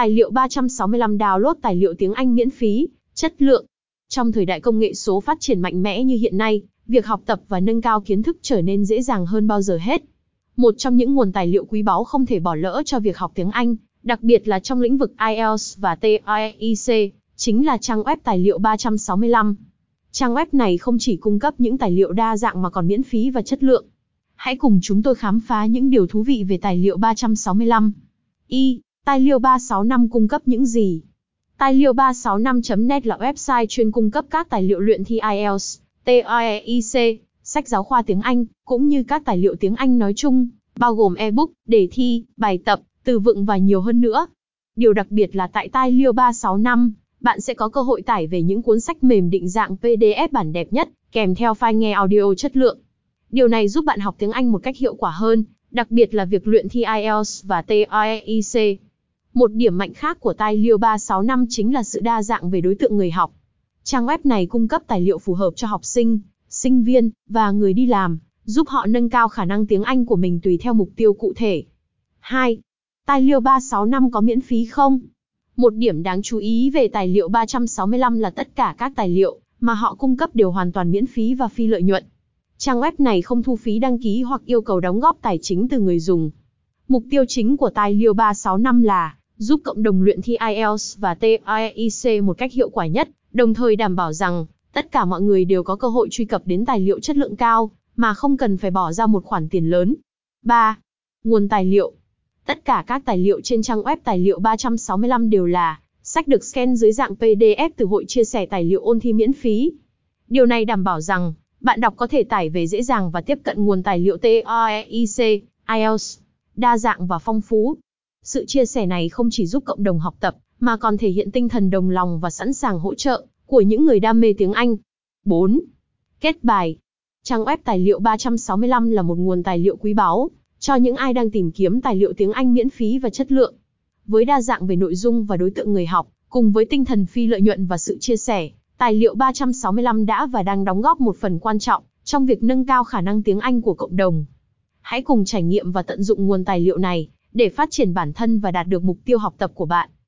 Tài liệu 365 download tài liệu tiếng Anh miễn phí, chất lượng. Trong thời đại công nghệ số phát triển mạnh mẽ như hiện nay, việc học tập và nâng cao kiến thức trở nên dễ dàng hơn bao giờ hết. Một trong những nguồn tài liệu quý báu không thể bỏ lỡ cho việc học tiếng Anh, đặc biệt là trong lĩnh vực IELTS và TOEIC, chính là trang web tài liệu 365. Trang web này không chỉ cung cấp những tài liệu đa dạng mà còn miễn phí và chất lượng. Hãy cùng chúng tôi khám phá những điều thú vị về tài liệu 365. Y. Tài liệu 365 cung cấp những gì? Tài liệu 365.net là website chuyên cung cấp các tài liệu luyện thi IELTS, TOEIC, sách giáo khoa tiếng Anh, cũng như các tài liệu tiếng Anh nói chung, bao gồm ebook, đề thi, bài tập, từ vựng và nhiều hơn nữa. Điều đặc biệt là tại tài liệu 365, bạn sẽ có cơ hội tải về những cuốn sách mềm định dạng PDF bản đẹp nhất, kèm theo file nghe audio chất lượng. Điều này giúp bạn học tiếng Anh một cách hiệu quả hơn, đặc biệt là việc luyện thi IELTS và TOEIC. Một điểm mạnh khác của tài liệu 365 chính là sự đa dạng về đối tượng người học. Trang web này cung cấp tài liệu phù hợp cho học sinh, sinh viên, và người đi làm, giúp họ nâng cao khả năng tiếng Anh của mình tùy theo mục tiêu cụ thể. 2. Tài liệu 365 có miễn phí không? Một điểm đáng chú ý về tài liệu 365 là tất cả các tài liệu mà họ cung cấp đều hoàn toàn miễn phí và phi lợi nhuận. Trang web này không thu phí đăng ký hoặc yêu cầu đóng góp tài chính từ người dùng. Mục tiêu chính của tài liệu 365 là giúp cộng đồng luyện thi IELTS và TOEIC một cách hiệu quả nhất, đồng thời đảm bảo rằng tất cả mọi người đều có cơ hội truy cập đến tài liệu chất lượng cao, mà không cần phải bỏ ra một khoản tiền lớn. 3. Nguồn tài liệu Tất cả các tài liệu trên trang web tài liệu 365 đều là sách được scan dưới dạng PDF từ hội chia sẻ tài liệu ôn thi miễn phí. Điều này đảm bảo rằng bạn đọc có thể tải về dễ dàng và tiếp cận nguồn tài liệu TOEIC, IELTS, đa dạng và phong phú. Sự chia sẻ này không chỉ giúp cộng đồng học tập, mà còn thể hiện tinh thần đồng lòng và sẵn sàng hỗ trợ của những người đam mê tiếng Anh. 4. Kết bài Trang web tài liệu 365 là một nguồn tài liệu quý báu cho những ai đang tìm kiếm tài liệu tiếng Anh miễn phí và chất lượng. Với đa dạng về nội dung và đối tượng người học, cùng với tinh thần phi lợi nhuận và sự chia sẻ, tài liệu 365 đã và đang đóng góp một phần quan trọng trong việc nâng cao khả năng tiếng Anh của cộng đồng. Hãy cùng trải nghiệm và tận dụng nguồn tài liệu này để phát triển bản thân và đạt được mục tiêu học tập của bạn.